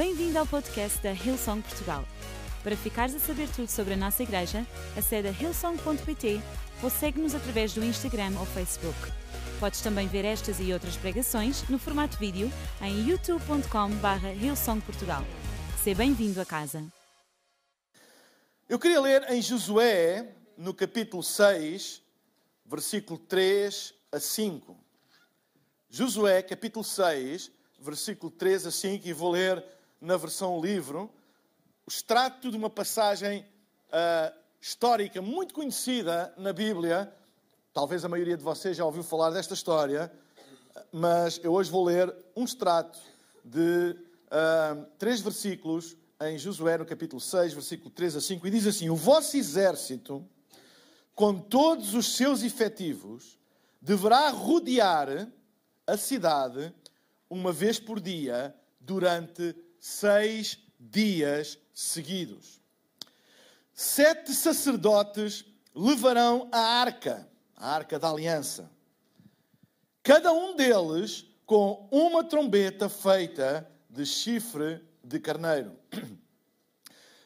Bem-vindo ao podcast da Hillsong Portugal. Para ficares a saber tudo sobre a nossa igreja, acede a hillsong.pt ou segue-nos através do Instagram ou Facebook. Podes também ver estas e outras pregações no formato vídeo em youtube.com.br hillsongportugal. Seja bem-vindo a casa. Eu queria ler em Josué, no capítulo 6, versículo 3 a 5. Josué, capítulo 6, versículo 3 a 5, e vou ler na versão livro, o extrato de uma passagem uh, histórica muito conhecida na Bíblia. Talvez a maioria de vocês já ouviu falar desta história, mas eu hoje vou ler um extrato de uh, três versículos em Josué, no capítulo 6, versículo 3 a 5, e diz assim: O vosso exército, com todos os seus efetivos, deverá rodear a cidade uma vez por dia durante seis dias seguidos. Sete sacerdotes levarão a arca, a arca da aliança. Cada um deles com uma trombeta feita de chifre de carneiro.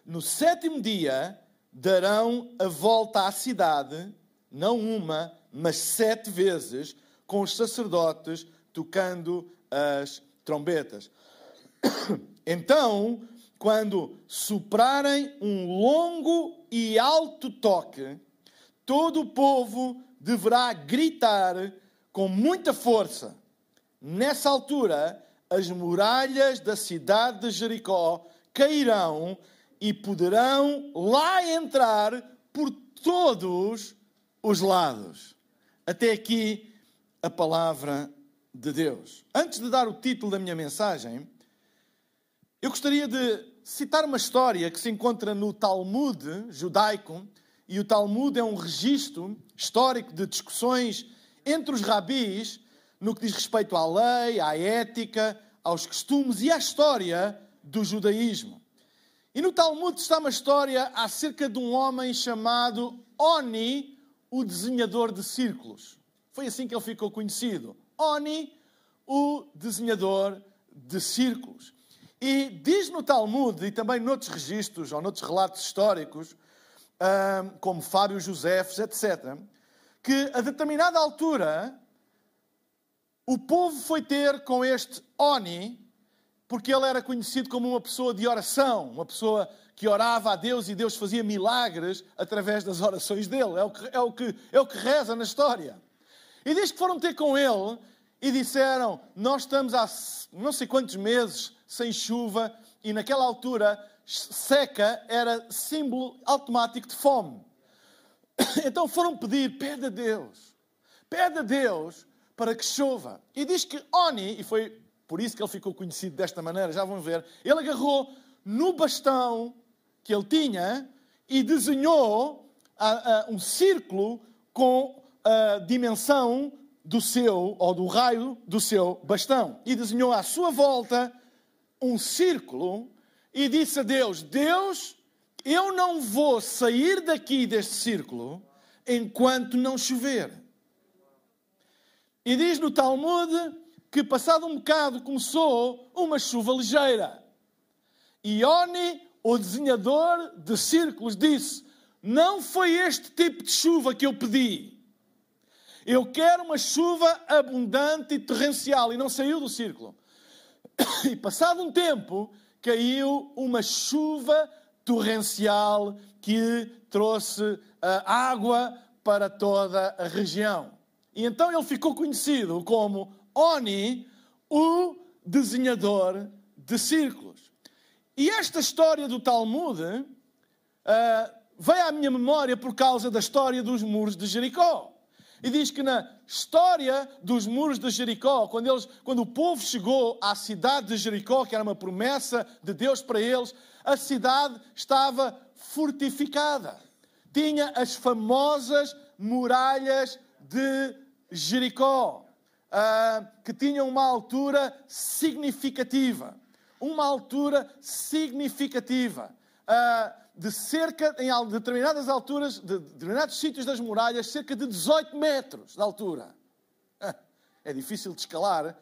No sétimo dia darão a volta à cidade, não uma, mas sete vezes, com os sacerdotes tocando as trombetas. Então, quando soprarem um longo e alto toque, todo o povo deverá gritar com muita força. Nessa altura, as muralhas da cidade de Jericó cairão e poderão lá entrar por todos os lados. Até aqui a palavra de Deus. Antes de dar o título da minha mensagem, eu gostaria de citar uma história que se encontra no Talmud judaico, e o Talmud é um registro histórico de discussões entre os rabis no que diz respeito à lei, à ética, aos costumes e à história do judaísmo. E no Talmud está uma história acerca de um homem chamado Oni, o desenhador de círculos. Foi assim que ele ficou conhecido. Oni, o desenhador de círculos. E diz no Talmud, e também noutros registros, ou noutros relatos históricos, como Fábio Josefes, etc., que a determinada altura o povo foi ter com este Oni, porque ele era conhecido como uma pessoa de oração, uma pessoa que orava a Deus e Deus fazia milagres através das orações dele. É o que, é o que, é o que reza na história. E diz que foram ter com ele e disseram: Nós estamos há não sei quantos meses sem chuva e naquela altura seca era símbolo automático de fome. Então foram pedir: pede a Deus, pede a Deus para que chova. E diz que Oni, e foi por isso que ele ficou conhecido desta maneira, já vão ver, ele agarrou no bastão que ele tinha e desenhou um círculo com a dimensão do seu, ou do raio do seu bastão. E desenhou à sua volta um círculo e disse a Deus: Deus, eu não vou sair daqui deste círculo enquanto não chover. E diz no Talmud que, passado um bocado, começou uma chuva ligeira. E Oni, o desenhador de círculos, disse: Não foi este tipo de chuva que eu pedi. Eu quero uma chuva abundante e torrencial. E não saiu do círculo. E passado um tempo, caiu uma chuva torrencial que trouxe uh, água para toda a região. E então ele ficou conhecido como Oni, o desenhador de círculos. E esta história do Talmud uh, veio à minha memória por causa da história dos muros de Jericó. E diz que na história dos muros de Jericó, quando, eles, quando o povo chegou à cidade de Jericó, que era uma promessa de Deus para eles, a cidade estava fortificada. Tinha as famosas muralhas de Jericó, uh, que tinham uma altura significativa. Uma altura significativa. Uh, de cerca, em determinadas alturas, de determinados sítios das muralhas, cerca de 18 metros de altura. É difícil de escalar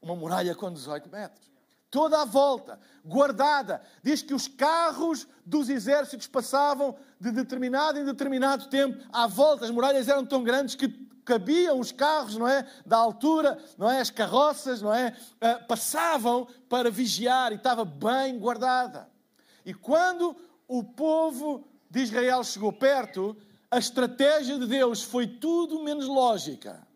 uma muralha com 18 metros. toda a volta, guardada. Diz que os carros dos exércitos passavam de determinado em determinado tempo à volta. As muralhas eram tão grandes que cabiam os carros, não é? Da altura, não é? As carroças, não é? Uh, passavam para vigiar e estava bem guardada. E quando o povo de Israel chegou perto, a estratégia de Deus foi tudo menos lógica.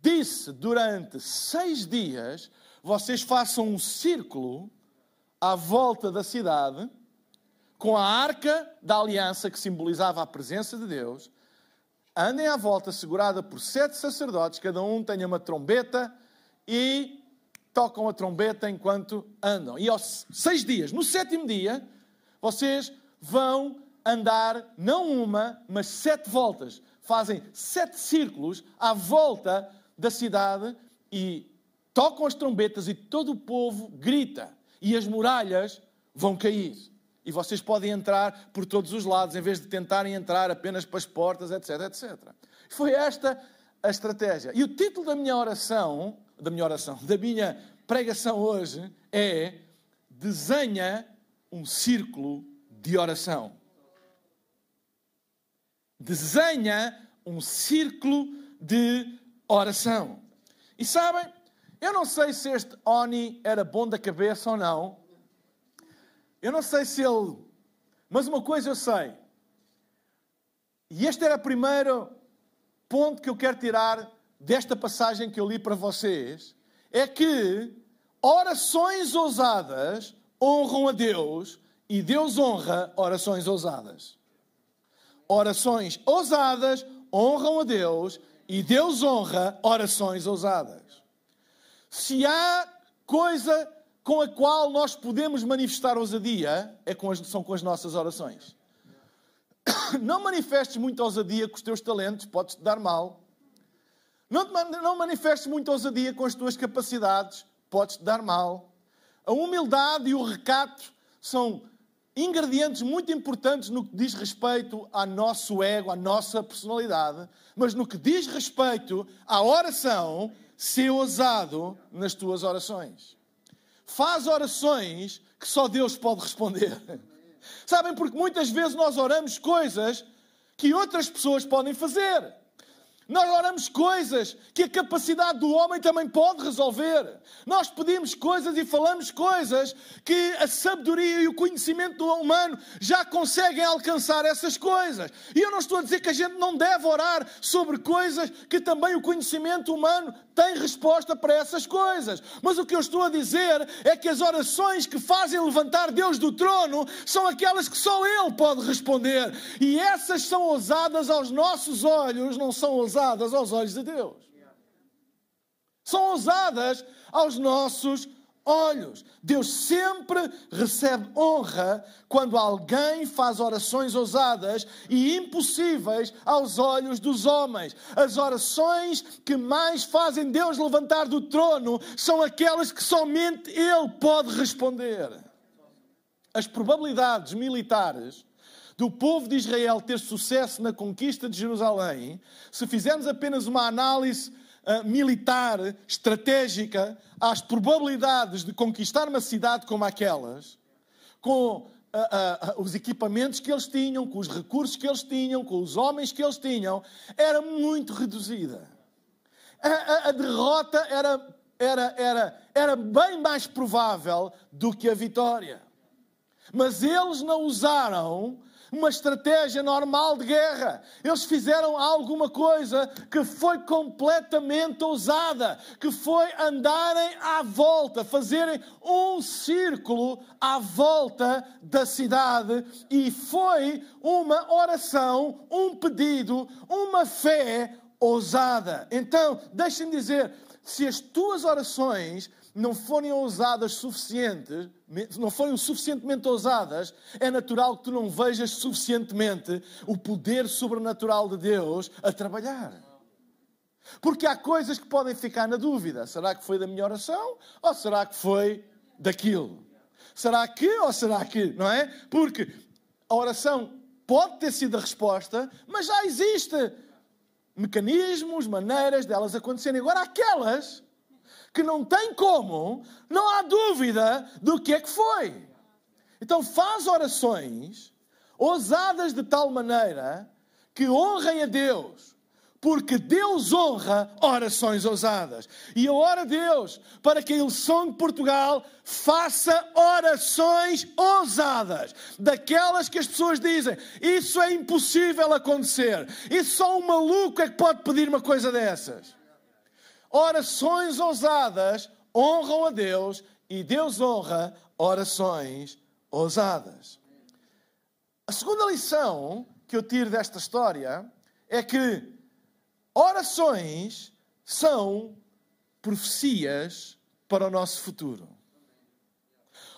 Disse durante seis dias: vocês façam um círculo à volta da cidade, com a arca da aliança que simbolizava a presença de Deus, andem à volta, segurada por sete sacerdotes, cada um tenha uma trombeta e tocam a trombeta enquanto andam. E aos seis dias, no sétimo dia, vocês vão andar não uma, mas sete voltas. Fazem sete círculos à volta da cidade e tocam as trombetas e todo o povo grita. E as muralhas vão cair. E vocês podem entrar por todos os lados, em vez de tentarem entrar apenas para as portas, etc, etc. Foi esta a estratégia. E o título da minha oração, da minha oração, da minha pregação hoje é Desenha um círculo de oração. Desenha um círculo de oração. E sabem, eu não sei se este Oni era bom da cabeça ou não. Eu não sei se ele. Mas uma coisa eu sei. E este era o primeiro ponto que eu quero tirar desta passagem que eu li para vocês. É que orações ousadas honram a Deus e Deus honra orações ousadas. Orações ousadas honram a Deus e Deus honra orações ousadas. Se há coisa com a qual nós podemos manifestar ousadia, é com as, são com as nossas orações. Não manifestes muita ousadia com os teus talentos, podes-te dar mal. Não, não manifestes muita ousadia com as tuas capacidades, podes-te dar mal. A humildade e o recato são ingredientes muito importantes no que diz respeito ao nosso ego, à nossa personalidade, mas no que diz respeito à oração, ser ousado nas tuas orações. Faz orações que só Deus pode responder. Sabem, porque muitas vezes nós oramos coisas que outras pessoas podem fazer. Nós oramos coisas que a capacidade do homem também pode resolver. Nós pedimos coisas e falamos coisas que a sabedoria e o conhecimento humano já conseguem alcançar essas coisas. E eu não estou a dizer que a gente não deve orar sobre coisas que também o conhecimento humano tem resposta para essas coisas. Mas o que eu estou a dizer é que as orações que fazem levantar Deus do trono são aquelas que só Ele pode responder. E essas são ousadas aos nossos olhos, não são ousadas aos olhos de Deus. São ousadas aos nossos olhos. Deus sempre recebe honra quando alguém faz orações ousadas e impossíveis aos olhos dos homens. As orações que mais fazem Deus levantar do trono são aquelas que somente Ele pode responder. As probabilidades militares do povo de Israel ter sucesso na conquista de Jerusalém, se fizermos apenas uma análise militar, estratégica, às probabilidades de conquistar uma cidade como aquelas, com uh, uh, os equipamentos que eles tinham, com os recursos que eles tinham, com os homens que eles tinham, era muito reduzida. A, a, a derrota era, era, era, era bem mais provável do que a vitória. Mas eles não usaram uma estratégia normal de guerra. Eles fizeram alguma coisa que foi completamente ousada, que foi andarem à volta, fazerem um círculo à volta da cidade e foi uma oração, um pedido, uma fé ousada. Então, deixem-me dizer, se as tuas orações não forem ousadas suficientes, não forem suficientemente ousadas, é natural que tu não vejas suficientemente o poder sobrenatural de Deus a trabalhar. Porque há coisas que podem ficar na dúvida. Será que foi da minha oração ou será que foi daquilo? Será que ou será que, não é? Porque a oração pode ter sido a resposta, mas já existe mecanismos, maneiras delas acontecerem. Agora, aquelas que não tem como, não há dúvida do que é que foi. Então faz orações ousadas de tal maneira que honrem a Deus porque Deus honra orações ousadas. E eu oro a Deus para que a Ilson de Portugal faça orações ousadas, daquelas que as pessoas dizem, isso é impossível acontecer, isso só um maluco é que pode pedir uma coisa dessas. Orações ousadas honram a Deus e Deus honra orações ousadas. A segunda lição que eu tiro desta história é que Orações são profecias para o nosso futuro.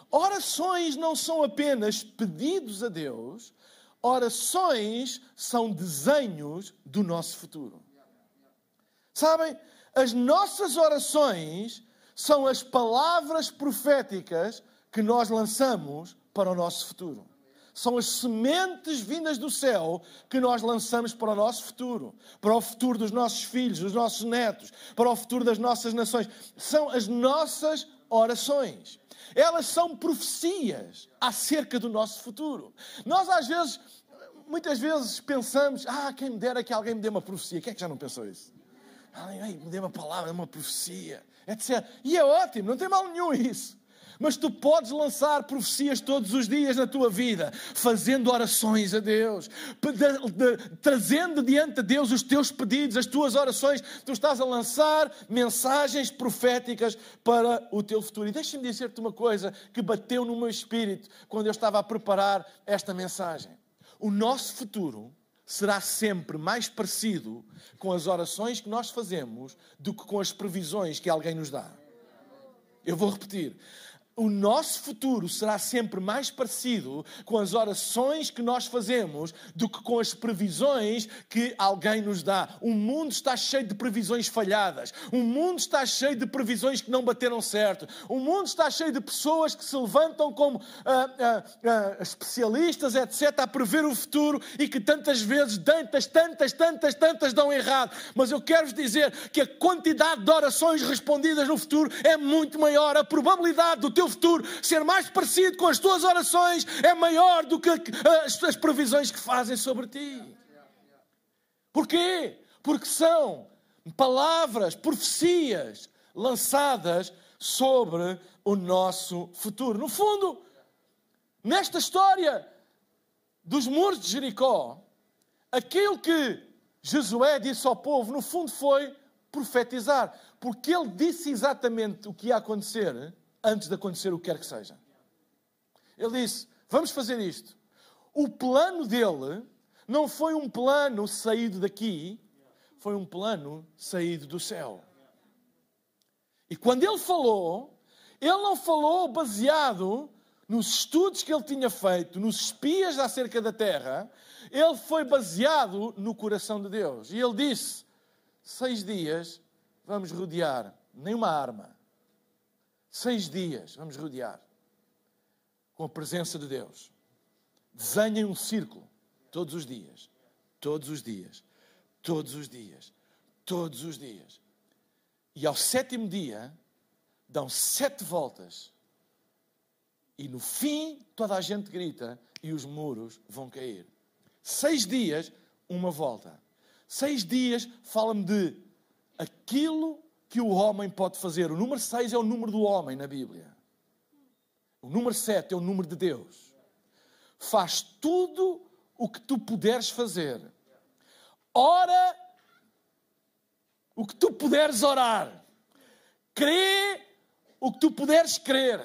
Orações não são apenas pedidos a Deus, orações são desenhos do nosso futuro. Sabem, as nossas orações são as palavras proféticas que nós lançamos para o nosso futuro são as sementes vindas do céu que nós lançamos para o nosso futuro, para o futuro dos nossos filhos, dos nossos netos, para o futuro das nossas nações. São as nossas orações. Elas são profecias acerca do nosso futuro. Nós, às vezes, muitas vezes pensamos: ah, quem me dera que alguém me dê uma profecia. Quem é que já não pensou isso? Ai, me dê uma palavra, uma profecia, etc. E é ótimo, não tem mal nenhum isso. Mas tu podes lançar profecias todos os dias na tua vida, fazendo orações a Deus, trazendo diante de Deus os teus pedidos, as tuas orações. Tu estás a lançar mensagens proféticas para o teu futuro. E deixa-me dizer-te uma coisa que bateu no meu espírito quando eu estava a preparar esta mensagem. O nosso futuro será sempre mais parecido com as orações que nós fazemos do que com as previsões que alguém nos dá. Eu vou repetir o nosso futuro será sempre mais parecido com as orações que nós fazemos do que com as previsões que alguém nos dá. O mundo está cheio de previsões falhadas. O mundo está cheio de previsões que não bateram certo. O mundo está cheio de pessoas que se levantam como ah, ah, ah, especialistas, etc., a prever o futuro e que tantas vezes, tantas, tantas, tantas, tantas dão errado. Mas eu quero-vos dizer que a quantidade de orações respondidas no futuro é muito maior. A probabilidade do teu futuro ser mais parecido com as tuas orações é maior do que as, as previsões que fazem sobre ti. Porquê? Porque são palavras, profecias lançadas sobre o nosso futuro. No fundo, nesta história dos muros de Jericó, aquilo que Josué disse ao povo, no fundo, foi profetizar, porque ele disse exatamente o que ia acontecer antes de acontecer o que quer que seja. Ele disse: Vamos fazer isto. O plano dele não foi um plano saído daqui, foi um plano saído do céu. E quando ele falou, ele não falou baseado nos estudos que ele tinha feito, nos espias acerca da terra, ele foi baseado no coração de Deus. E ele disse: Seis dias vamos rodear, nenhuma arma, Seis dias vamos rodear com a presença de Deus. Desenhem um círculo todos os dias, todos os dias, todos os dias, todos os dias. E ao sétimo dia, dão sete voltas. E no fim, toda a gente grita e os muros vão cair. Seis dias, uma volta. Seis dias fala-me de aquilo que o homem pode fazer. O número 6 é o número do homem na Bíblia. O número 7 é o número de Deus. Faz tudo o que tu puderes fazer. Ora o que tu puderes orar. Crê o que tu puderes crer.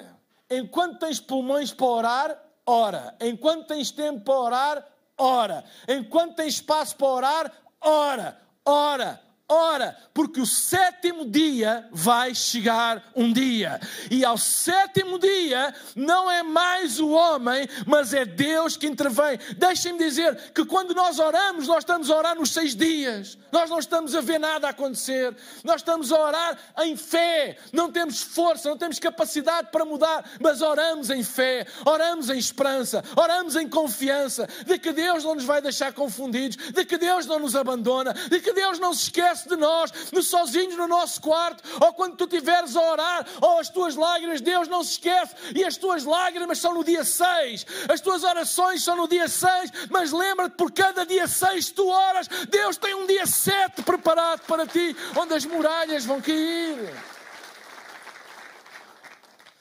Enquanto tens pulmões para orar, ora. Enquanto tens tempo para orar, ora. Enquanto tens espaço para orar, ora. Ora, Ora, porque o sétimo dia vai chegar um dia, e ao sétimo dia não é mais o homem, mas é Deus que intervém. Deixem-me dizer que quando nós oramos, nós estamos a orar nos seis dias, nós não estamos a ver nada acontecer, nós estamos a orar em fé, não temos força, não temos capacidade para mudar, mas oramos em fé, oramos em esperança, oramos em confiança de que Deus não nos vai deixar confundidos, de que Deus não nos abandona, de que Deus não se esquece de nós, sozinhos no nosso quarto, ou quando tu estiveres a orar, ou as tuas lágrimas, Deus não se esquece, e as tuas lágrimas são no dia 6, as tuas orações são no dia 6, mas lembra-te, por cada dia 6 tu oras, Deus tem um dia 7 preparado para ti, onde as muralhas vão cair.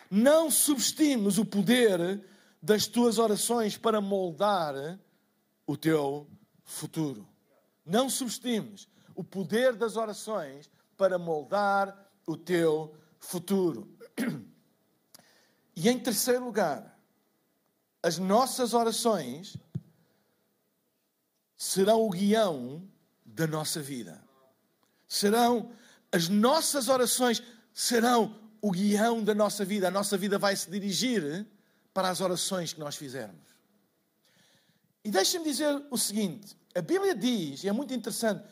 Não subestimes o poder das tuas orações para moldar o teu futuro. Não subestimes o poder das orações para moldar o teu futuro. E em terceiro lugar, as nossas orações serão o guião da nossa vida. Serão as nossas orações serão o guião da nossa vida. A nossa vida vai se dirigir para as orações que nós fizermos. E deixem-me dizer o seguinte: a Bíblia diz, e é muito interessante,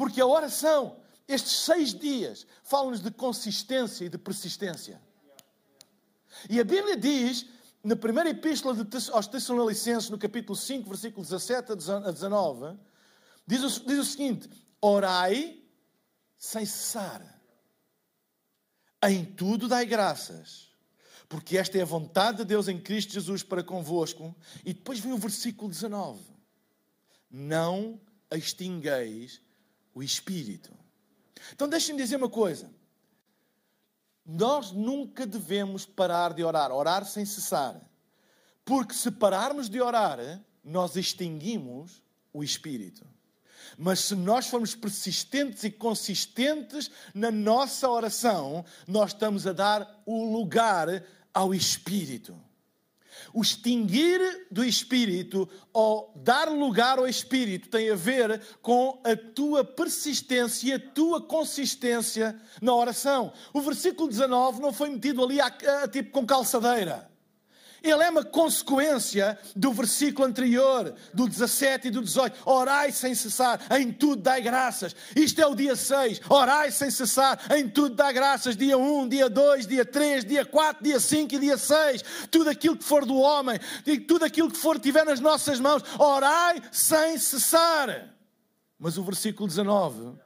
porque a oração, estes seis dias, fala-nos de consistência e de persistência. E a Bíblia diz, na primeira epístola aos Tessalonicenses, no capítulo 5, versículo 17 a 19, diz o, diz o seguinte: Orai sem cessar, em tudo dai graças porque esta é a vontade de Deus em Cristo Jesus para convosco. E depois vem o versículo 19: Não extingueis o Espírito. Então deixem-me dizer uma coisa. Nós nunca devemos parar de orar, orar sem cessar. Porque se pararmos de orar, nós extinguimos o Espírito. Mas se nós formos persistentes e consistentes na nossa oração, nós estamos a dar o lugar ao Espírito. O extinguir do Espírito ou dar lugar ao Espírito tem a ver com a tua persistência e a tua consistência na oração. O versículo 19 não foi metido ali a, a, tipo com calçadeira. Ele é uma consequência do versículo anterior, do 17 e do 18. Orai sem cessar, em tudo dai graças. Isto é o dia 6. Orai sem cessar, em tudo dai graças. Dia 1, dia 2, dia 3, dia 4, dia 5 e dia 6. Tudo aquilo que for do homem, tudo aquilo que for tiver nas nossas mãos, orai sem cessar. Mas o versículo 19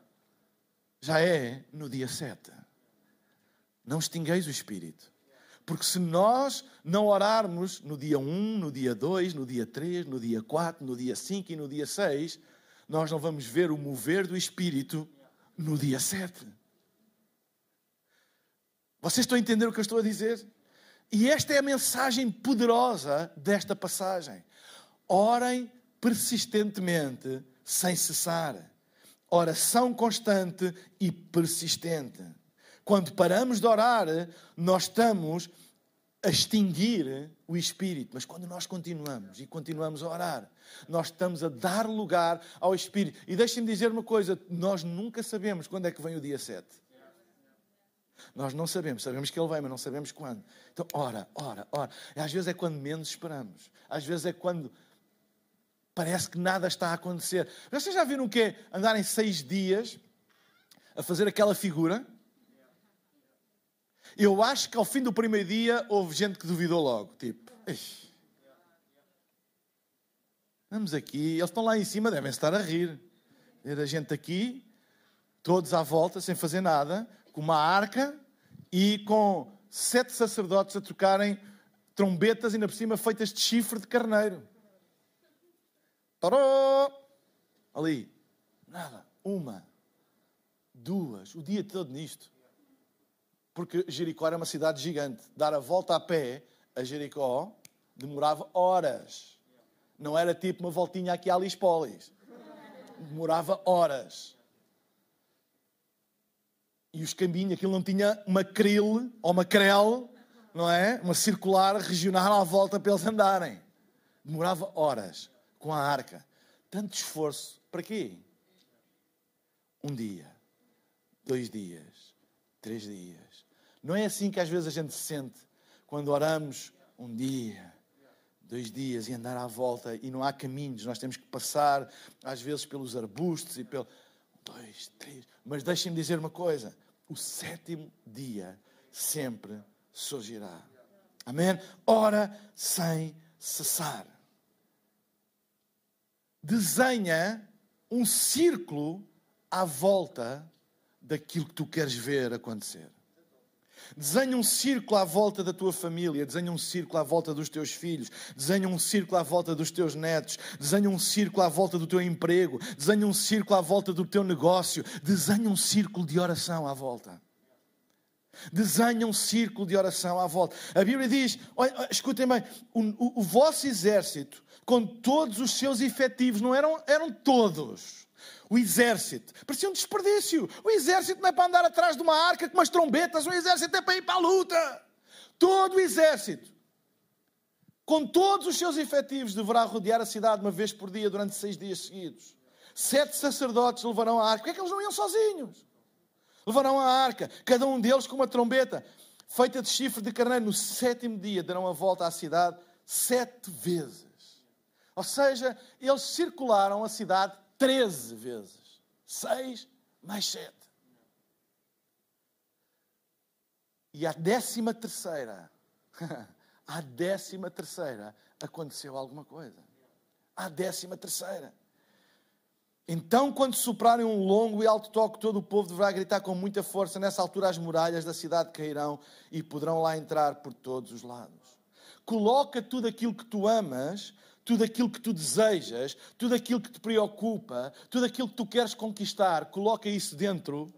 já é no dia 7. Não extingueis o espírito. Porque se nós não orarmos no dia 1, no dia 2, no dia 3, no dia 4, no dia 5 e no dia 6, nós não vamos ver o mover do Espírito no dia 7. Vocês estão a entender o que eu estou a dizer? E esta é a mensagem poderosa desta passagem. Orem persistentemente, sem cessar. Oração constante e persistente. Quando paramos de orar, nós estamos a extinguir o Espírito. Mas quando nós continuamos e continuamos a orar, nós estamos a dar lugar ao Espírito. E deixem-me dizer uma coisa: nós nunca sabemos quando é que vem o dia 7. Nós não sabemos, sabemos que ele vem, mas não sabemos quando. Então, ora, ora, ora. E às vezes é quando menos esperamos. Às vezes é quando parece que nada está a acontecer. Vocês já viram o que é andarem seis dias a fazer aquela figura? Eu acho que ao fim do primeiro dia houve gente que duvidou logo. Tipo, vamos aqui, eles estão lá em cima, devem estar a rir. Ver a gente aqui, todos à volta, sem fazer nada, com uma arca e com sete sacerdotes a trocarem trombetas, ainda por cima feitas de chifre de carneiro. Tarô! Ali, nada, uma, duas, o dia todo nisto porque Jericó era uma cidade gigante. Dar a volta a pé a Jericó demorava horas. Não era tipo uma voltinha aqui a Lispolis. Demorava horas. E os caminhos, aquilo não tinha uma cril ou uma crel, não é? Uma circular regional à volta para eles andarem. Demorava horas com a arca. Tanto esforço. Para quê? Um dia, dois dias, três dias, não é assim que às vezes a gente se sente quando oramos um dia, dois dias e andar à volta e não há caminhos, nós temos que passar às vezes pelos arbustos e pelo. Dois, três. Mas deixem-me dizer uma coisa: o sétimo dia sempre surgirá. Amém? Ora sem cessar. Desenha um círculo à volta daquilo que tu queres ver acontecer. Desenha um círculo à volta da tua família, desenha um círculo à volta dos teus filhos, desenha um círculo à volta dos teus netos, desenha um círculo à volta do teu emprego, desenha um círculo à volta do teu negócio, desenha um círculo de oração à volta. Desenha um círculo de oração à volta. A Bíblia diz: olha, escutem bem, o, o, o vosso exército, com todos os seus efetivos, não eram, eram todos o exército. Parecia um desperdício. O exército não é para andar atrás de uma arca com umas trombetas, o exército é para ir para a luta. Todo o exército, com todos os seus efetivos, deverá rodear a cidade uma vez por dia durante seis dias seguidos. Sete sacerdotes levarão a arca. Porquê é que eles não iam sozinhos? Levarão a arca, cada um deles com uma trombeta feita de chifre de carneiro. No sétimo dia darão a volta à cidade sete vezes. Ou seja, eles circularam a cidade 13 vezes. 6 mais 7. E à décima terceira, à décima terceira, aconteceu alguma coisa. À décima terceira. Então, quando soprarem um longo e alto toque, todo o povo deverá gritar com muita força. Nessa altura, as muralhas da cidade cairão e poderão lá entrar por todos os lados. Coloca tudo aquilo que tu amas tudo aquilo que tu desejas, tudo aquilo que te preocupa, tudo aquilo que tu queres conquistar, coloca isso dentro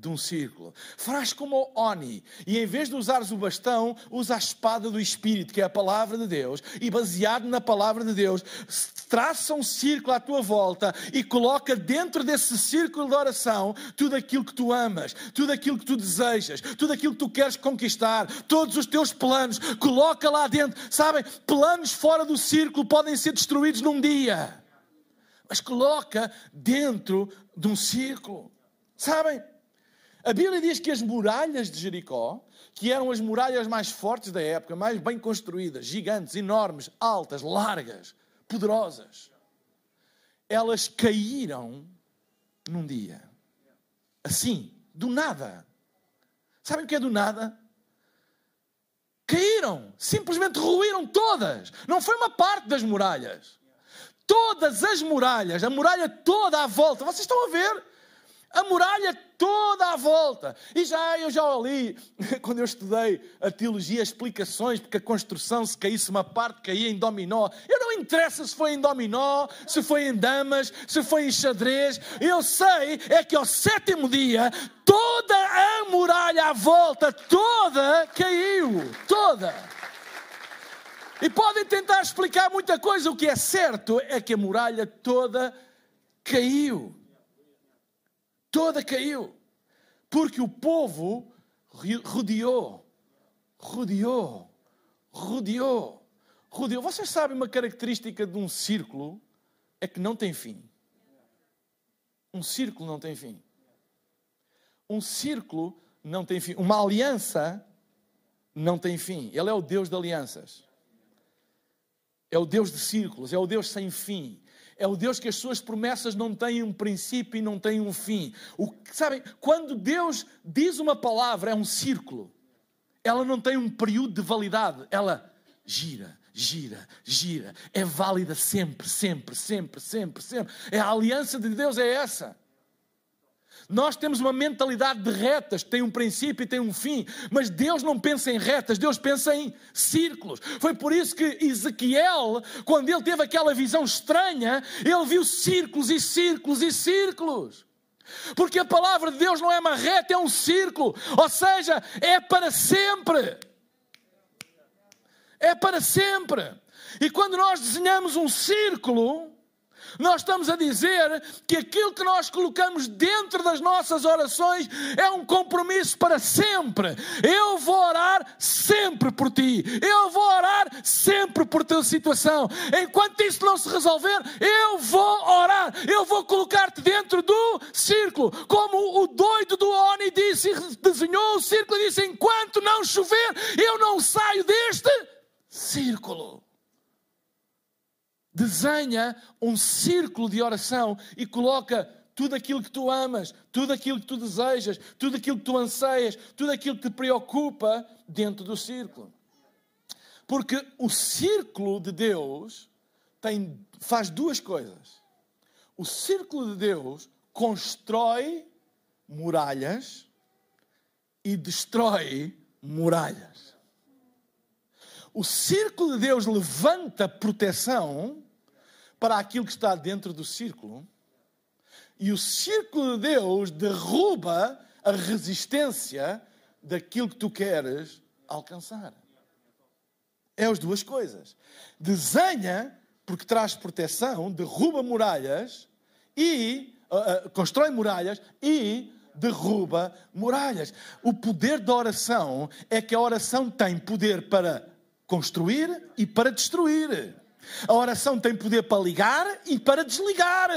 de um círculo. Farás como Oni, e em vez de usares o bastão, usa a espada do Espírito, que é a palavra de Deus, e baseado na palavra de Deus, traça um círculo à tua volta e coloca dentro desse círculo de oração tudo aquilo que tu amas, tudo aquilo que tu desejas, tudo aquilo que tu queres conquistar, todos os teus planos, coloca lá dentro. Sabem, planos fora do círculo podem ser destruídos num dia, mas coloca dentro de um círculo. Sabem? A Bíblia diz que as muralhas de Jericó, que eram as muralhas mais fortes da época, mais bem construídas, gigantes, enormes, altas, largas, poderosas, elas caíram num dia. Assim, do nada. Sabem o que é do nada? Caíram, simplesmente ruíram todas. Não foi uma parte das muralhas. Todas as muralhas, a muralha toda à volta, vocês estão a ver? A muralha toda à volta. E já eu já li, quando eu estudei a teologia, explicações, porque a construção, se caísse uma parte, caía em dominó. Eu não interessa se foi em dominó, se foi em damas, se foi em xadrez. Eu sei é que ao sétimo dia, toda a muralha à volta, toda caiu. Toda. E podem tentar explicar muita coisa. O que é certo é que a muralha toda caiu toda caiu. Porque o povo rodeou, rodeou, rodeou, rodeou. Vocês sabem uma característica de um círculo é que não tem fim. Um círculo não tem fim. Um círculo não tem fim. Uma aliança não tem fim. Ele é o Deus de alianças. É o Deus de círculos, é o Deus sem fim. É o Deus que as suas promessas não têm um princípio e não têm um fim. O, sabem, quando Deus diz uma palavra, é um círculo. Ela não tem um período de validade. Ela gira, gira, gira. É válida sempre, sempre, sempre, sempre, sempre. É a aliança de Deus é essa. Nós temos uma mentalidade de retas, tem um princípio e tem um fim, mas Deus não pensa em retas, Deus pensa em círculos. Foi por isso que Ezequiel, quando ele teve aquela visão estranha, ele viu círculos e círculos e círculos. Porque a palavra de Deus não é uma reta, é um círculo, ou seja, é para sempre. É para sempre. E quando nós desenhamos um círculo, nós estamos a dizer que aquilo que nós colocamos dentro das nossas orações é um compromisso para sempre. Eu vou orar sempre por ti. Eu vou orar sempre por tua situação. Enquanto isso não se resolver, eu vou orar. Eu vou colocar-te dentro do círculo. Como o doido do Oni disse, desenhou o círculo e disse: enquanto não chover, eu não saio deste círculo desenha um círculo de oração e coloca tudo aquilo que tu amas, tudo aquilo que tu desejas, tudo aquilo que tu anseias, tudo aquilo que te preocupa dentro do círculo. Porque o círculo de Deus tem, faz duas coisas. O círculo de Deus constrói muralhas e destrói muralhas. O círculo de Deus levanta proteção para aquilo que está dentro do círculo, e o círculo de Deus derruba a resistência daquilo que tu queres alcançar. É as duas coisas. Desenha, porque traz proteção, derruba muralhas e uh, uh, constrói muralhas e derruba muralhas. O poder da oração é que a oração tem poder para construir e para destruir. A oração tem poder para ligar e para desligar.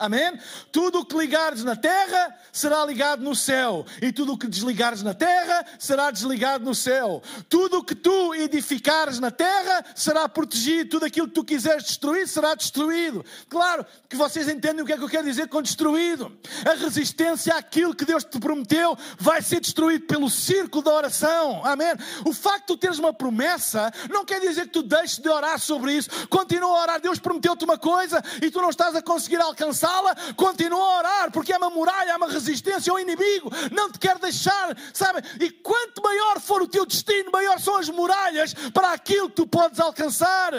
Amém? Tudo o que ligares na terra será ligado no céu, e tudo o que desligares na terra será desligado no céu. Tudo o que tu edificares na terra será protegido, tudo aquilo que tu quiseres destruir será destruído. Claro que vocês entendem o que é que eu quero dizer com destruído. A resistência àquilo que Deus te prometeu vai ser destruído pelo círculo da oração. Amém? O facto de tu teres uma promessa não quer dizer que tu deixes de orar sobre isso. Continua a orar. Deus prometeu-te uma coisa e tu não estás a conseguir alcançar sala, continua a orar, porque é uma muralha, é uma resistência ao inimigo, não te quer deixar, sabe? E quanto maior for o teu destino, maior são as muralhas para aquilo que tu podes alcançar.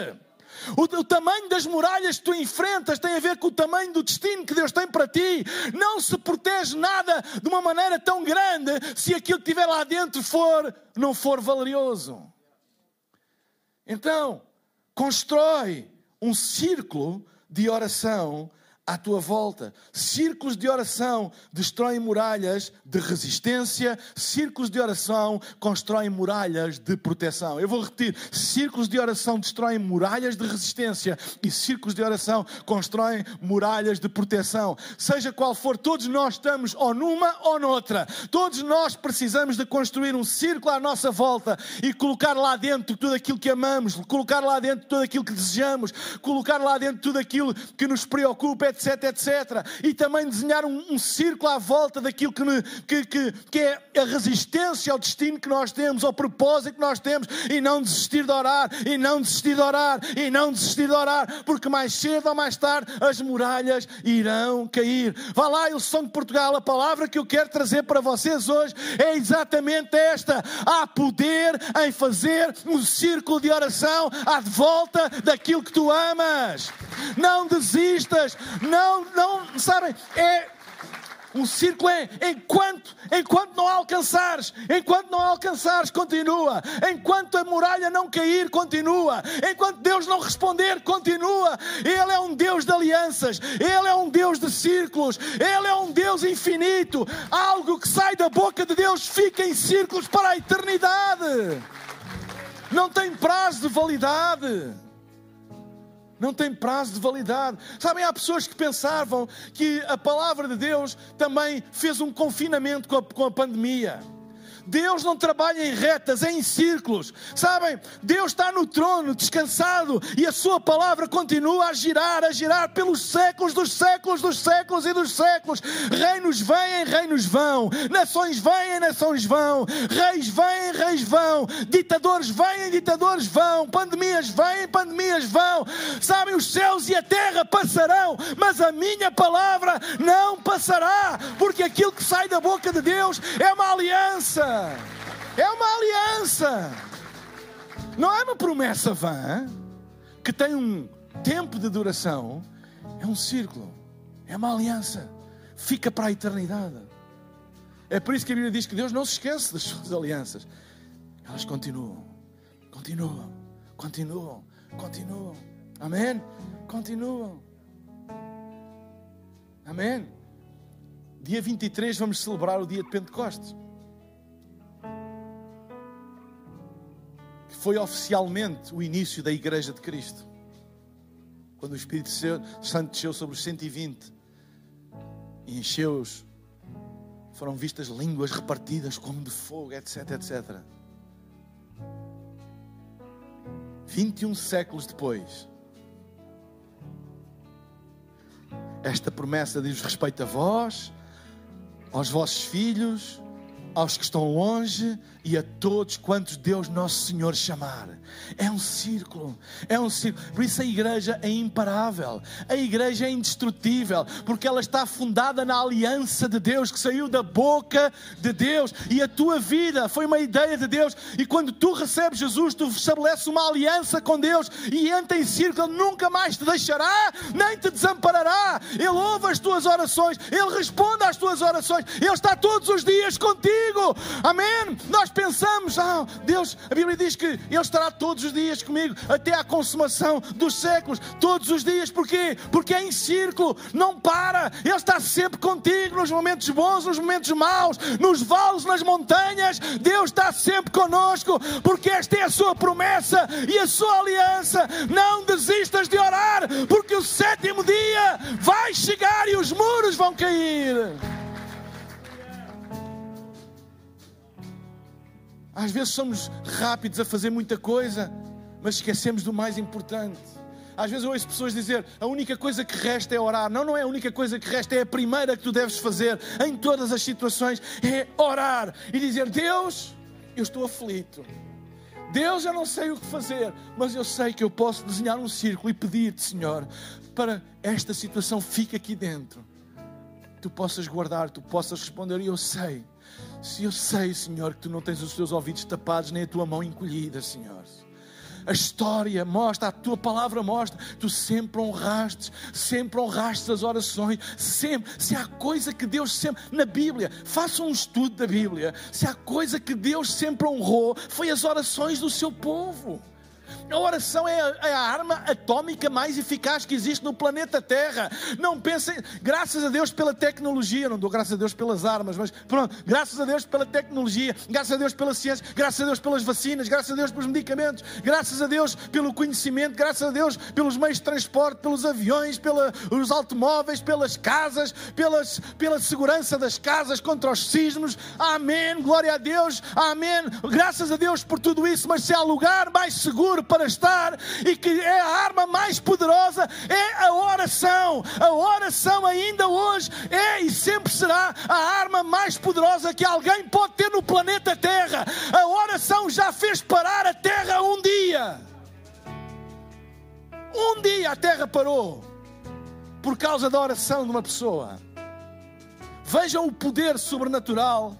O, o, tamanho das muralhas que tu enfrentas tem a ver com o tamanho do destino que Deus tem para ti. Não se protege nada de uma maneira tão grande se aquilo que estiver lá dentro for, não for valioso. Então, constrói um círculo de oração à tua volta. Círculos de oração destroem muralhas de resistência, círculos de oração constroem muralhas de proteção. Eu vou repetir: círculos de oração destroem muralhas de resistência e círculos de oração constroem muralhas de proteção. Seja qual for, todos nós estamos ou numa ou noutra. Todos nós precisamos de construir um círculo à nossa volta e colocar lá dentro tudo aquilo que amamos, colocar lá dentro tudo aquilo que desejamos, colocar lá dentro tudo aquilo que nos preocupa etc, etc. E também desenhar um, um círculo à volta daquilo que, que, que, que, é a resistência ao destino que nós temos, ao propósito que nós temos, e não desistir de orar, e não desistir de orar, e não desistir de orar, porque mais cedo ou mais tarde as muralhas irão cair. Vá lá, sou de Portugal, a palavra que eu quero trazer para vocês hoje é exatamente esta: há poder em fazer um círculo de oração à volta daquilo que tu amas. Não desistas, não, não, sabem, é um círculo é enquanto, enquanto não alcançares, enquanto não alcançares, continua. Enquanto a muralha não cair, continua. Enquanto Deus não responder, continua. Ele é um Deus de alianças, Ele é um Deus de círculos, Ele é um Deus infinito. Algo que sai da boca de Deus fica em círculos para a eternidade. Não tem prazo de validade não tem prazo de validade. Sabem, há pessoas que pensavam que a palavra de Deus também fez um confinamento com a, com a pandemia. Deus não trabalha em retas, é em círculos. Sabem? Deus está no trono, descansado, e a sua palavra continua a girar, a girar pelos séculos dos séculos dos séculos e dos séculos. Reinos vêm, reinos vão. Nações vêm, nações vão. Reis vêm, reis vão. Ditadores vêm, ditadores vão. Pandemias vêm, pandemias vão. Sabem? Os céus e a terra passarão, mas a minha palavra não passará, porque aquilo que sai da boca de Deus é uma aliança. É uma aliança. Não é uma promessa vã que tem um tempo de duração. É um círculo. É uma aliança. Fica para a eternidade. É por isso que a Bíblia diz que Deus não se esquece das suas alianças. Elas continuam, continuam, continuam, continuam. Amém? Continuam. Amém? Dia 23 vamos celebrar o dia de Pentecostes. Foi oficialmente o início da Igreja de Cristo. Quando o Espírito Santo desceu sobre os 120 e encheu-os, foram vistas línguas repartidas como de fogo, etc, etc. 21 séculos depois, esta promessa diz respeito a vós, aos vossos filhos aos que estão longe e a todos quantos Deus Nosso Senhor chamar. É um círculo, é um círculo. Por isso a igreja é imparável, a igreja é indestrutível, porque ela está fundada na aliança de Deus que saiu da boca de Deus e a tua vida foi uma ideia de Deus. E quando tu recebes Jesus, tu estabeleces uma aliança com Deus e entra em círculo, Ele nunca mais te deixará, nem te desamparará. Ele ouve as tuas orações, Ele responde às tuas orações, Ele está todos os dias contigo. Amém? Nós pensamos, ah, Deus, a Bíblia diz que Ele estará todos os dias comigo, até à consumação dos séculos, todos os dias, porquê? Porque é em círculo, não para, Ele está sempre contigo nos momentos bons, nos momentos maus, nos vales, nas montanhas, Deus está sempre conosco, porque esta é a sua promessa e a sua aliança. Não desistas de orar, porque o sétimo dia vai chegar e os muros vão cair. Às vezes somos rápidos a fazer muita coisa, mas esquecemos do mais importante. Às vezes eu ouço pessoas dizer: a única coisa que resta é orar. Não, não é a única coisa que resta, é a primeira que tu deves fazer em todas as situações: é orar e dizer: Deus, eu estou aflito. Deus, eu não sei o que fazer, mas eu sei que eu posso desenhar um círculo e pedir-te, Senhor, para esta situação fique aqui dentro. Tu possas guardar, tu possas responder, e eu sei se eu sei, Senhor, que tu não tens os teus ouvidos tapados nem a tua mão encolhida, Senhor. A história mostra, a tua palavra mostra, tu sempre honraste, sempre honraste as orações, sempre. Se há coisa que Deus sempre, na Bíblia, faça um estudo da Bíblia, se há coisa que Deus sempre honrou, foi as orações do seu povo. A oração é a, é a, arma atômica mais eficaz que existe no planeta Terra. Não pensem, graças a Deus pela tecnologia, não dou graças a Deus pelas armas, mas pronto, graças a Deus pela tecnologia, graças a Deus pela ciência, graças a Deus pelas vacinas, graças a Deus pelos medicamentos, graças a Deus pelo conhecimento, graças a Deus pelos meios de transporte, pelos aviões, pelos automóveis, pelas casas, pelas, pela segurança das casas contra os sismos. Amém. Glória a Deus. Amém. Graças a Deus por tudo isso, mas se há lugar mais seguro para estar e que é a arma mais poderosa é a oração. A oração ainda hoje é e sempre será a arma mais poderosa que alguém pode ter no planeta Terra. A oração já fez parar a Terra um dia. Um dia a Terra parou por causa da oração de uma pessoa. Vejam o poder sobrenatural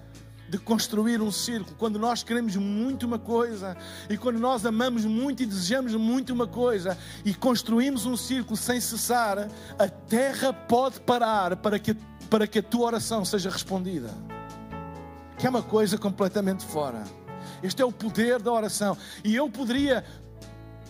de construir um círculo. Quando nós queremos muito uma coisa e quando nós amamos muito e desejamos muito uma coisa e construímos um círculo sem cessar, a terra pode parar para que, para que a tua oração seja respondida. Que é uma coisa completamente fora. Este é o poder da oração. E eu poderia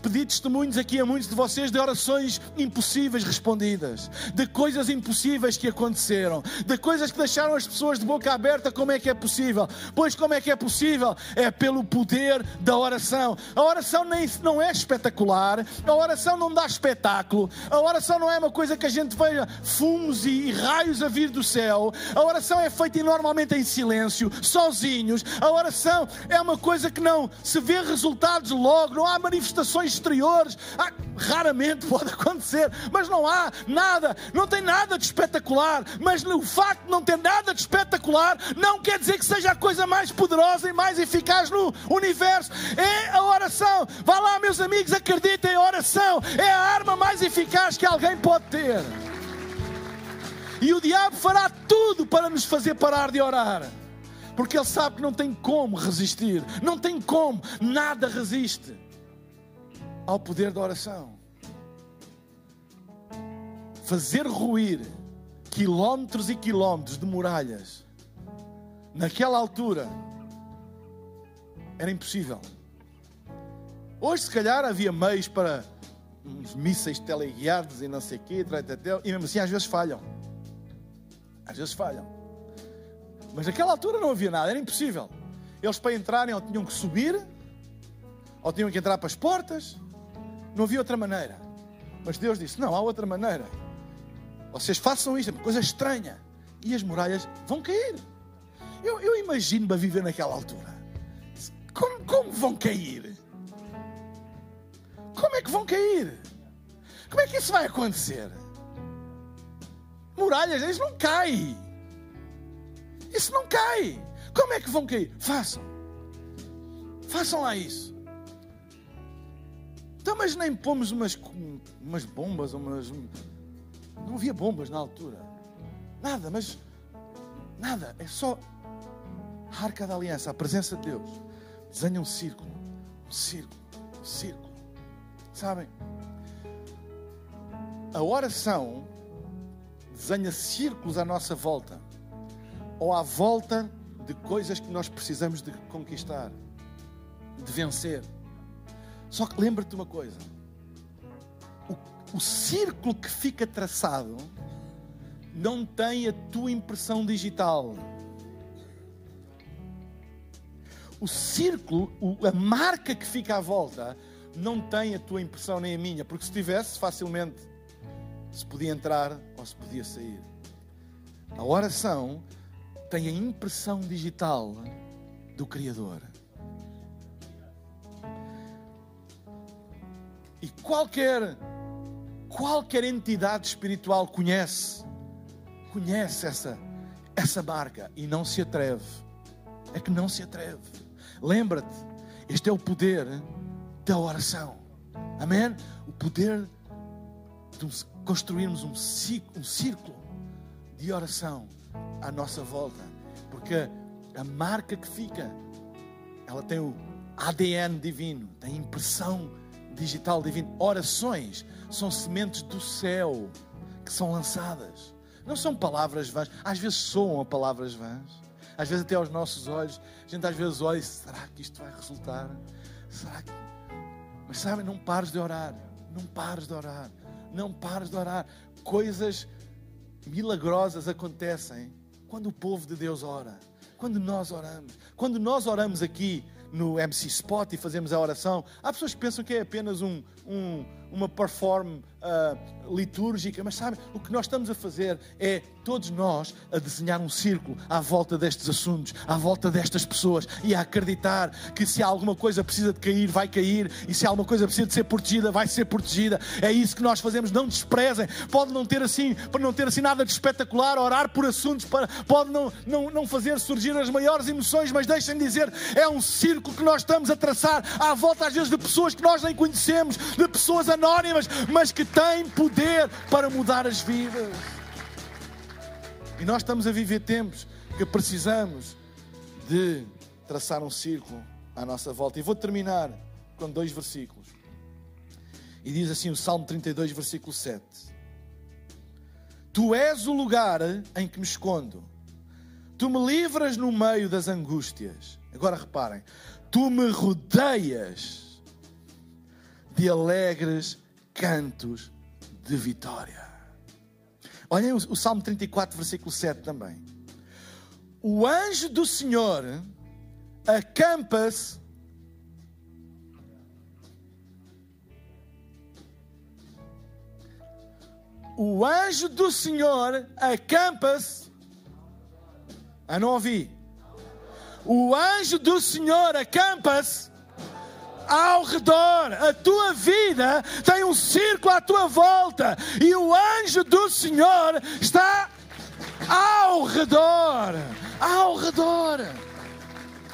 pedi testemunhos aqui a muitos de vocês de orações impossíveis respondidas, de coisas impossíveis que aconteceram, de coisas que deixaram as pessoas de boca aberta. Como é que é possível? Pois, como é que é possível? É pelo poder da oração. A oração nem, não é espetacular, a oração não dá espetáculo, a oração não é uma coisa que a gente veja fumos e, e raios a vir do céu. A oração é feita normalmente em silêncio, sozinhos. A oração é uma coisa que não se vê resultados logo, não há manifestações exteriores. Ah, raramente pode acontecer, mas não há nada, não tem nada de espetacular. Mas o facto de não ter nada de espetacular não quer dizer que seja a coisa mais poderosa e mais eficaz no universo. É a oração. Vá lá, meus amigos, acreditem, a oração é a arma mais eficaz que alguém pode ter. E o diabo fará tudo para nos fazer parar de orar. Porque ele sabe que não tem como resistir, não tem como, nada resiste ao poder da oração. Fazer ruir quilómetros e quilómetros de muralhas naquela altura era impossível. Hoje, se calhar, havia meios para uns mísseis teleguiados e não sei o quê, e mesmo assim às vezes falham. Às vezes falham. Mas naquela altura não havia nada, era impossível. Eles para entrarem ou tinham que subir, ou tinham que entrar para as portas, não havia outra maneira. Mas Deus disse: Não, há outra maneira. Vocês façam isto, é uma coisa estranha. E as muralhas vão cair. Eu, eu imagino-me a viver naquela altura. Como, como vão cair? Como é que vão cair? Como é que isso vai acontecer? Muralhas, isso não cai. Isso não cai. Como é que vão cair? Façam. Façam lá isso. Então, mas nem pomos umas, umas bombas, umas. Não havia bombas na altura. Nada, mas. Nada. É só a arca da aliança, a presença de Deus. Desenha um círculo. Um círculo. Um círculo. Sabem? A oração desenha círculos à nossa volta. Ou à volta de coisas que nós precisamos de conquistar, de vencer. Só que lembra-te uma coisa: o, o círculo que fica traçado não tem a tua impressão digital. O círculo, a marca que fica à volta, não tem a tua impressão nem a minha, porque se tivesse, facilmente se podia entrar ou se podia sair. A oração tem a impressão digital do Criador. E qualquer qualquer entidade espiritual conhece conhece essa essa marca e não se atreve. É que não se atreve. Lembra-te, este é o poder da oração. Amém? O poder de construirmos um círculo, um círculo de oração à nossa volta. Porque a marca que fica, ela tem o ADN divino, tem impressão digital divina. Orações são sementes do céu que são lançadas. Não são palavras vãs. Às vezes soam a palavras vãs. Às vezes até aos nossos olhos. A gente às vezes olha e será que isto vai resultar? Será que... Mas sabem, não pares de orar. Não pares de orar. Não pares de orar. Coisas milagrosas acontecem quando o povo de Deus ora. Quando nós oramos. Quando nós oramos aqui no MC Spot e fazemos a oração, há pessoas que pensam que é apenas um, um uma perform uh, litúrgica, mas sabe, o que nós estamos a fazer é todos nós a desenhar um círculo à volta destes assuntos, à volta destas pessoas e a acreditar que se alguma coisa precisa de cair, vai cair, e se alguma coisa precisa de ser protegida, vai ser protegida. É isso que nós fazemos. Não desprezem. Pode não ter assim, para não ter assim nada de espetacular, orar por assuntos, para, pode não, não, não fazer surgir as maiores emoções, mas deixem de dizer, é um círculo que nós estamos a traçar à volta às vezes de pessoas que nós nem conhecemos, de pessoas anónimas, mas que têm poder para mudar as vidas. E nós estamos a viver tempos que precisamos de traçar um círculo à nossa volta. E vou terminar com dois versículos. E diz assim o Salmo 32, versículo 7. Tu és o lugar em que me escondo. Tu me livras no meio das angústias. Agora reparem, tu me rodeias de alegres cantos de vitória. Olhem o, Salmo 34, versículo 7 também. O anjo do Senhor acampa-se O anjo do Senhor acampa-se. Ah, não ouvi. O anjo do Senhor acampa-se ao redor. A tua vida tem um círculo à tua volta. E o anjo do Senhor está ao redor. Ao redor.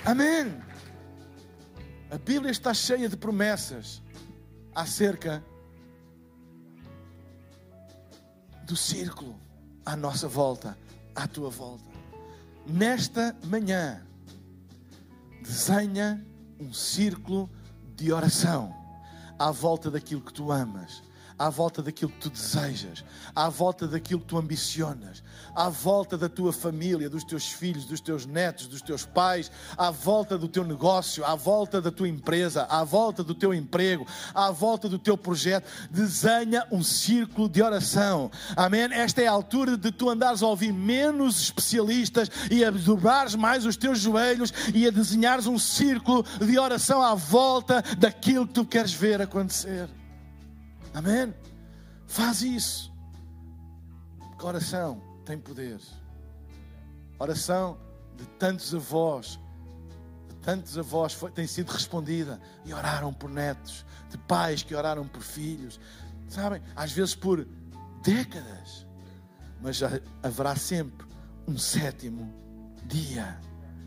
Amém. A Bíblia está cheia de promessas acerca do círculo à nossa volta, à tua volta. Nesta manhã, desenha um círculo de oração à volta daquilo que tu amas, à volta daquilo que tu desejas, à volta daquilo que tu ambicionas, à volta da tua família, dos teus filhos, dos teus netos, dos teus pais, à volta do teu negócio, à volta da tua empresa, à volta do teu emprego, à volta do teu projeto. Desenha um círculo de oração. Amém? Esta é a altura de tu andares a ouvir menos especialistas e a dobrares mais os teus joelhos e a desenhares um círculo de oração à volta daquilo que tu queres ver acontecer. Amém? Faz isso. Porque oração tem poder. Oração de tantos avós, de tantos avós foi, tem sido respondida e oraram por netos, de pais que oraram por filhos, sabem? Às vezes por décadas, mas haverá sempre um sétimo dia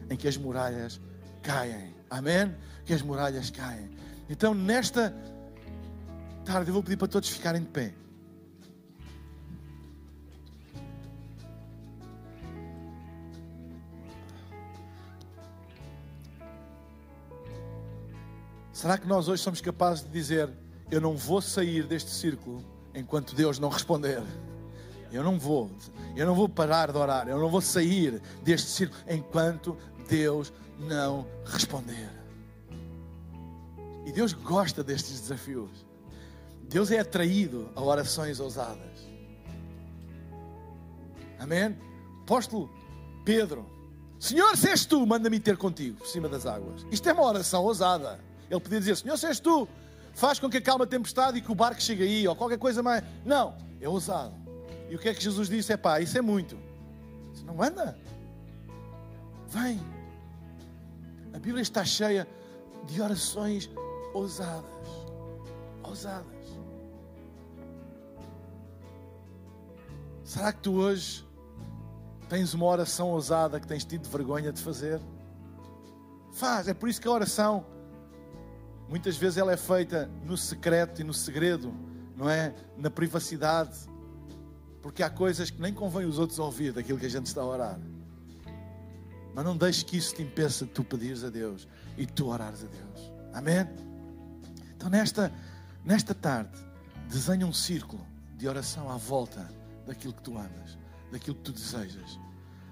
em que as muralhas caem. Amém? Que as muralhas caem. Então, nesta tarde, eu vou pedir para todos ficarem de pé. Será que nós hoje somos capazes de dizer: Eu não vou sair deste círculo enquanto Deus não responder? Eu não vou, eu não vou parar de orar, eu não vou sair deste círculo enquanto Deus não responder. E Deus gosta destes desafios. Deus é atraído a orações ousadas. Amém? Apóstolo Pedro, Senhor, se és tu, manda-me ter contigo por cima das águas. Isto é uma oração ousada. Ele podia dizer: Senhor, se és tu, faz com que acalme a tempestade e que o barco chegue aí, ou qualquer coisa mais. Não, é ousado. E o que é que Jesus disse? É pá, isso é muito. Não anda. Vem. A Bíblia está cheia de orações ousadas. Ousadas. Será que tu hoje tens uma oração ousada que tens tido vergonha de fazer? Faz, é por isso que a oração Muitas vezes ela é feita no secreto e no segredo, não é? Na privacidade. Porque há coisas que nem convém os outros ouvir daquilo que a gente está a orar. Mas não deixes que isso te impeça de tu pedires a Deus e tu orares a Deus. Amém? Então, nesta, nesta tarde, desenha um círculo de oração à volta daquilo que tu amas, daquilo que tu desejas,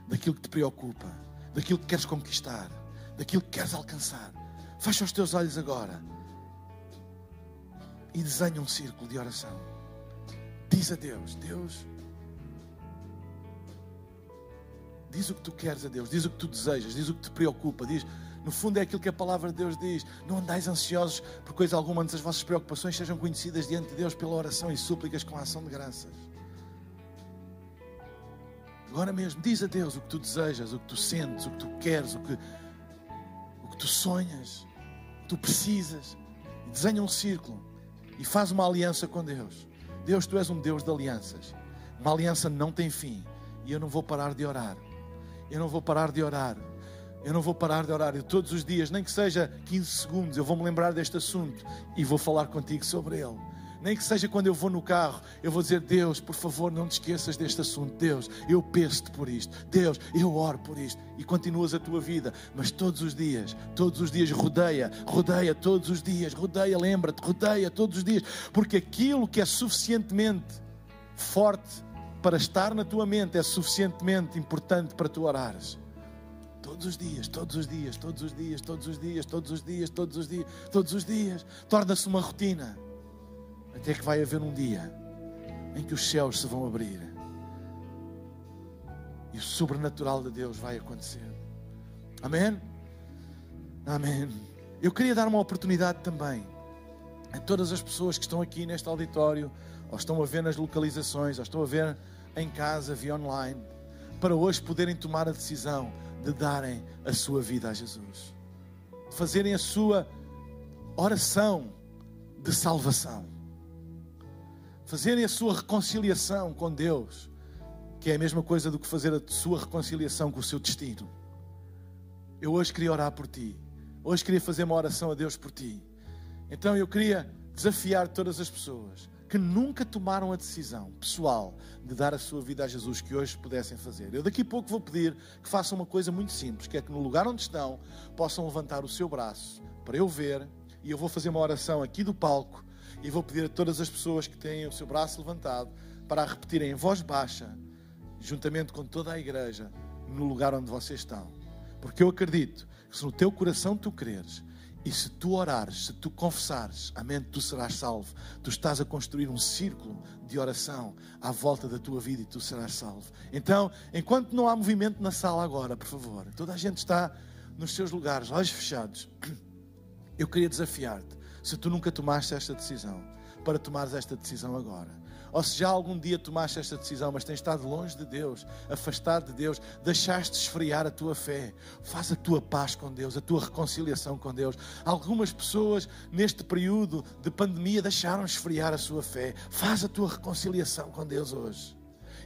daquilo que te preocupa, daquilo que queres conquistar, daquilo que queres alcançar. Fecha os teus olhos agora e desenha um círculo de oração. Diz a Deus: Deus, diz o que tu queres a Deus, diz o que tu desejas, diz o que te preocupa, diz. No fundo é aquilo que a palavra de Deus diz. Não andais ansiosos por coisa alguma, antes as vossas preocupações sejam conhecidas diante de Deus pela oração e súplicas com a ação de graças. Agora mesmo, diz a Deus o que tu desejas, o que tu sentes, o que tu queres, o que, o que tu sonhas tu precisas. Desenha um círculo e faz uma aliança com Deus. Deus, tu és um Deus de alianças. Uma aliança não tem fim. E eu não vou parar de orar. Eu não vou parar de orar. Eu não vou parar de orar. Eu, todos os dias, nem que seja 15 segundos, eu vou me lembrar deste assunto e vou falar contigo sobre ele nem que seja quando eu vou no carro, eu vou dizer: Deus, por favor, não te esqueças deste assunto. Deus, eu peço-te por isto. Deus, eu oro por isto. E continuas a tua vida, mas todos os dias, todos os dias, rodeia, rodeia todos os dias, rodeia, lembra-te, rodeia todos os dias, porque aquilo que é suficientemente forte para estar na tua mente é suficientemente importante para tu orares. Todos os dias, todos os dias, todos os dias, todos os dias, todos os dias, todos os dias, todos os dias, torna-se uma rotina. Até que vai haver um dia em que os céus se vão abrir e o sobrenatural de Deus vai acontecer. Amém? Amém. Eu queria dar uma oportunidade também a todas as pessoas que estão aqui neste auditório, ou estão a ver nas localizações, ou estão a ver em casa, via online, para hoje poderem tomar a decisão de darem a sua vida a Jesus, de fazerem a sua oração de salvação fazerem a sua reconciliação com Deus, que é a mesma coisa do que fazer a sua reconciliação com o seu destino. Eu hoje queria orar por ti. Hoje queria fazer uma oração a Deus por ti. Então eu queria desafiar todas as pessoas que nunca tomaram a decisão pessoal de dar a sua vida a Jesus que hoje pudessem fazer. Eu daqui a pouco vou pedir que façam uma coisa muito simples, que é que no lugar onde estão possam levantar o seu braço para eu ver e eu vou fazer uma oração aqui do palco e vou pedir a todas as pessoas que têm o seu braço levantado para repetirem em voz baixa, juntamente com toda a igreja, no lugar onde vocês estão. Porque eu acredito que se no teu coração tu creres e se tu orares, se tu confessares, amém, tu serás salvo. Tu estás a construir um círculo de oração à volta da tua vida e tu serás salvo. Então, enquanto não há movimento na sala agora, por favor, toda a gente está nos seus lugares, olhos fechados. Eu queria desafiar-te se tu nunca tomaste esta decisão, para tomares esta decisão agora. Ou se já algum dia tomaste esta decisão, mas tens estado longe de Deus, afastado de Deus, deixaste esfriar a tua fé, faz a tua paz com Deus, a tua reconciliação com Deus. Algumas pessoas neste período de pandemia deixaram esfriar a sua fé, faz a tua reconciliação com Deus hoje.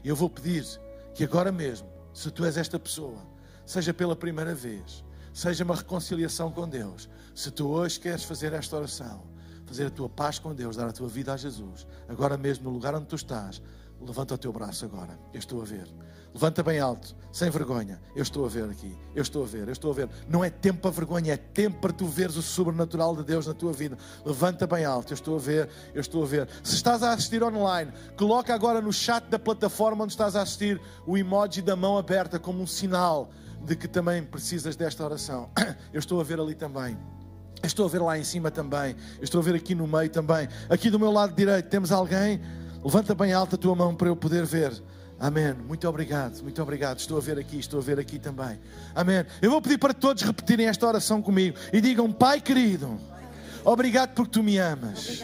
Eu vou pedir que agora mesmo, se tu és esta pessoa, seja pela primeira vez, seja uma reconciliação com Deus. Se tu hoje queres fazer esta oração, fazer a tua paz com Deus, dar a tua vida a Jesus, agora mesmo no lugar onde tu estás, levanta o teu braço agora. Eu estou a ver. Levanta bem alto, sem vergonha. Eu estou a ver aqui. Eu estou a ver, eu estou a ver. Não é tempo para vergonha, é tempo para tu veres o sobrenatural de Deus na tua vida. Levanta bem alto. Eu estou a ver, eu estou a ver. Se estás a assistir online, coloca agora no chat da plataforma onde estás a assistir o emoji da mão aberta como um sinal de que também precisas desta oração. Eu estou a ver ali também. Estou a ver lá em cima também. Estou a ver aqui no meio também. Aqui do meu lado direito temos alguém. Levanta bem alta a tua mão para eu poder ver. Amém. Muito obrigado, muito obrigado. Estou a ver aqui, estou a ver aqui também. Amém. Eu vou pedir para todos repetirem esta oração comigo e digam: Pai querido, obrigado porque tu me amas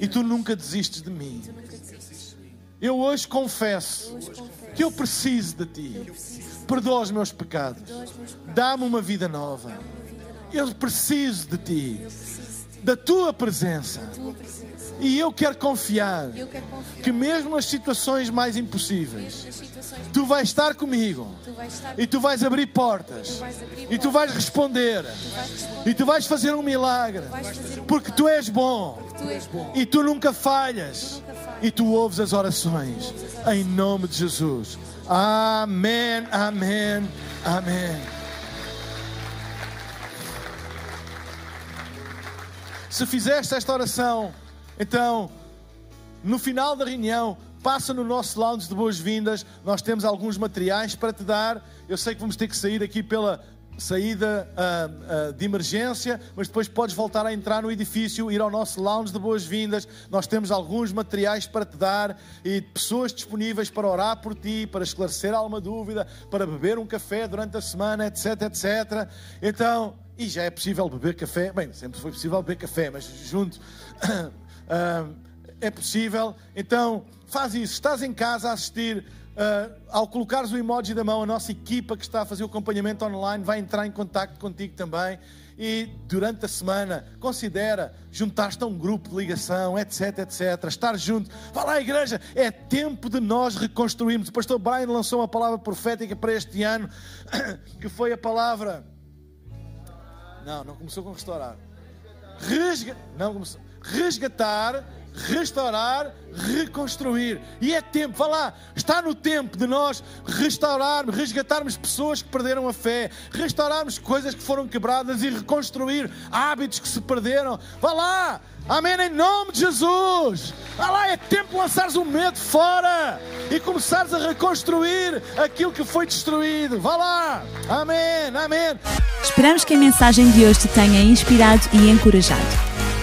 e tu nunca desistes de mim. Eu hoje confesso que eu preciso de ti. Perdoa os meus pecados. Dá-me uma vida nova. Eu preciso de ti, da tua presença. E eu quero confiar, Eu quero confiar. que mesmo nas situações mais impossíveis, situações tu vais estar comigo. Tu vais estar e tu vais abrir portas. Vais abrir e tu vais responder. Vais responder, e tu vais fazer um milagre. Fazer um porque tu és bom. Tu és bom. e tu nunca falhas. Nunca falhas. e tu ouves as orações. Em nome de Jesus. Amém, amém, amém. Se fizeste esta oração, então, no final da reunião, passa no nosso lounge de boas-vindas. Nós temos alguns materiais para te dar. Eu sei que vamos ter que sair aqui pela saída ah, ah, de emergência, mas depois podes voltar a entrar no edifício, ir ao nosso lounge de boas-vindas. Nós temos alguns materiais para te dar e pessoas disponíveis para orar por ti, para esclarecer alguma dúvida, para beber um café durante a semana, etc, etc. Então, e já é possível beber café. Bem, sempre foi possível beber café, mas junto. ah, é possível. Então, faz isso. Estás em casa a assistir. ah, ao colocares o emoji da mão, a nossa equipa que está a fazer o acompanhamento online vai entrar em contato contigo também. E durante a semana, considera juntar-te a um grupo de ligação, etc, etc. Estar junto. Vá lá, igreja. É tempo de nós reconstruirmos. O pastor Brian lançou uma palavra profética para este ano, que foi a palavra. Não, não começou com restaurar. Resga... Não começou. Resgatar, restaurar, reconstruir. E é tempo, vá lá, está no tempo de nós restaurarmos, resgatarmos pessoas que perderam a fé, restaurarmos coisas que foram quebradas e reconstruir hábitos que se perderam. Vá lá, amém, em nome de Jesus. Vá lá, é tempo de lançares o medo fora e começares a reconstruir aquilo que foi destruído. Vá lá, amém, amém. Esperamos que a mensagem de hoje te tenha inspirado e encorajado.